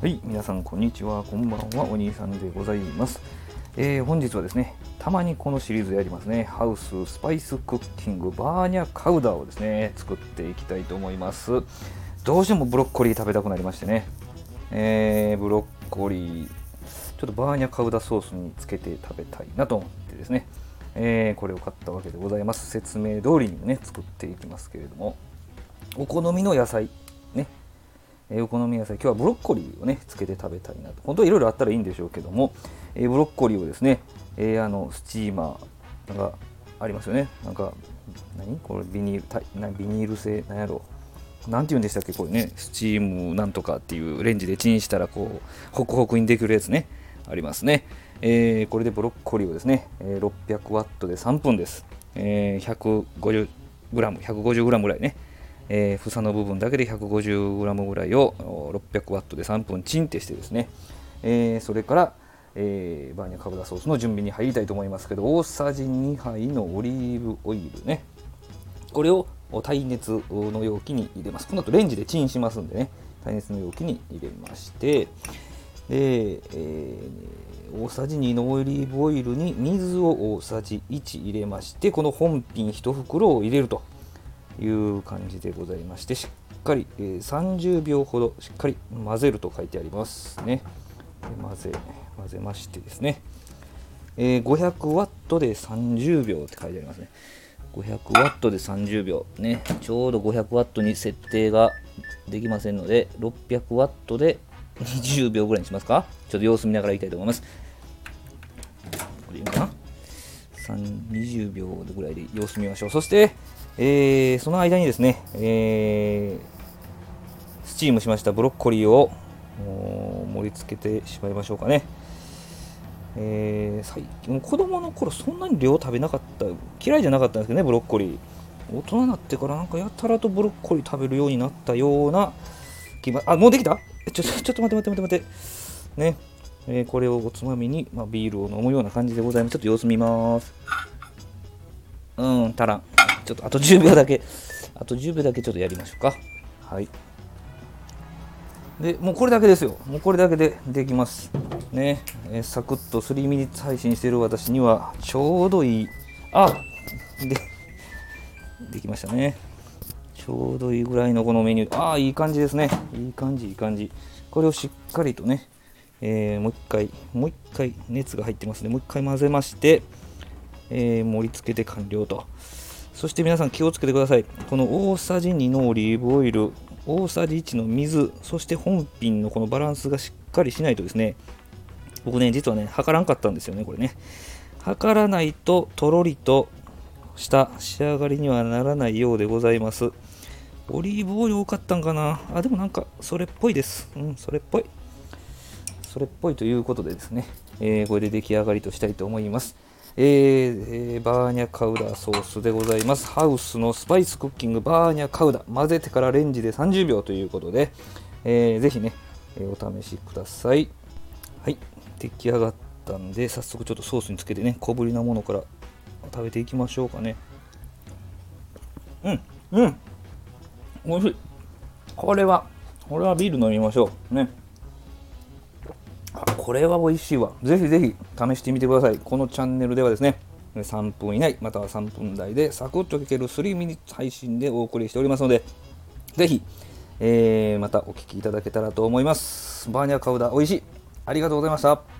はい、皆さんこんにちは、こんばんは、お兄さんでございます。えー本日はですね、たまにこのシリーズやりますね、ハウススパイスクッキングバーニャカウダーをですね、作っていきたいと思います。どうしてもブロッコリー食べたくなりましてね、えーブロッコリー、ちょっとバーニャカウダソースにつけて食べたいなと思ってですね、えーこれを買ったわけでございます。説明通りにね、作っていきますけれども、お好みの野菜、えーお好み野菜今日はブロッコリーをねつけて食べたいなと。本当はいろいろあったらいいんでしょうけども、えーブロッコリーをですね、えーあのスチーマーがありますよね。なんか何？これビニールなビニール製？なんやろ？なんて言うんでしたっけ？これね。スチームなんとかっていうレンジでチンしたらこうホクホクにできるやつね。ありますね、えーこれでブロッコリーをですね、えー600ワットで3分です、えー 150g 150g ぐらいね。えー房の部分だけで 150g ぐらいを600ワットで3分チンってしてですね、えーそれから、えーバーニャカブダソースの準備に入りたいと思いますけど大さじ2杯のオリーブオイルね。これを耐熱の容器に入れます。この後レンジでチンしますんでね。耐熱の容器に入れまして。で、えー大さじ2のオリーブオイルに水を大さじ1入れましてこの本品1袋を入れると。いう感じでございましてしっかり、えー30秒ほどしっかり混ぜると書いてありますね。混ぜ混ぜましてですね、えー500ワットで30秒って書いてありますね。500ワットで30秒ねちょうど500ワットに設定ができませんので600ワットで20秒ぐらいにしますか？ちょっと様子見ながらいきたいと思います。これいいかな？20秒ぐらいで様子見ましょう。そして、えーその間にですね、えースチームしましたブロッコリーを盛り付けてしまいましょうかね、えー最近子供の頃そんなに量食べなかった嫌いじゃなかったんですけどねブロッコリー。大人になってからなんかやたらとブロッコリー食べるようになったような気があもうできた？ちょちょっと待って待って待って待って。ね。えーこれをおつまみに、まあ、ビールを飲むような感じでございます。ちょっと様子見ます。うん足らんちょっとあと10秒だけ。あと10秒だけちょっとやりましょうか。はい。でもうこれだけですよ。もうこれだけでできますね、えーサクッと3ミニッツ配信してる私にはちょうどいい。あでできましたね。ちょうどいいぐらいのこのメニュー。ああいい感じですね。いい感じいい感じ。これをしっかりとね、えーもう一回もう一回熱が入ってますね。もう一回混ぜまして、えー盛り付けて完了と。そして皆さん気をつけてください。この大さじ2のオリーブオイル大さじ1の水そして本品のこのバランスがしっかりしないとですね僕ね実はね測らんかったんですよねこれね。測らないととろりとした仕上がりにはならないようでございます。オリーブオイル多かったんかな？あでもなんかそれっぽいです。うんそれっぽい。それっぽいということでですね、えーこれで出来上がりとしたいと思います。えーえバーニャカウダソースでございます。ハウスのスパイスクッキングバーニャカウダ。混ぜてからレンジで30秒ということで、えーぜひね、えーお試しください。はい、出来上がったんで、早速ちょっとソースにつけてね、小ぶりなものから食べていきましょうかね。うん、うん、おいしい。これは、これはビール飲みましょう。ね。あこれは美味しいわ。ぜひぜひ試してみてください。このチャンネルではですね、3分以内、または3分台でサクッと聞ける3ミニ配信でお送りしておりますので、ぜひ、えーまたお聴きいただけたらと思います。バーニャカウダ美味しい。ありがとうございました。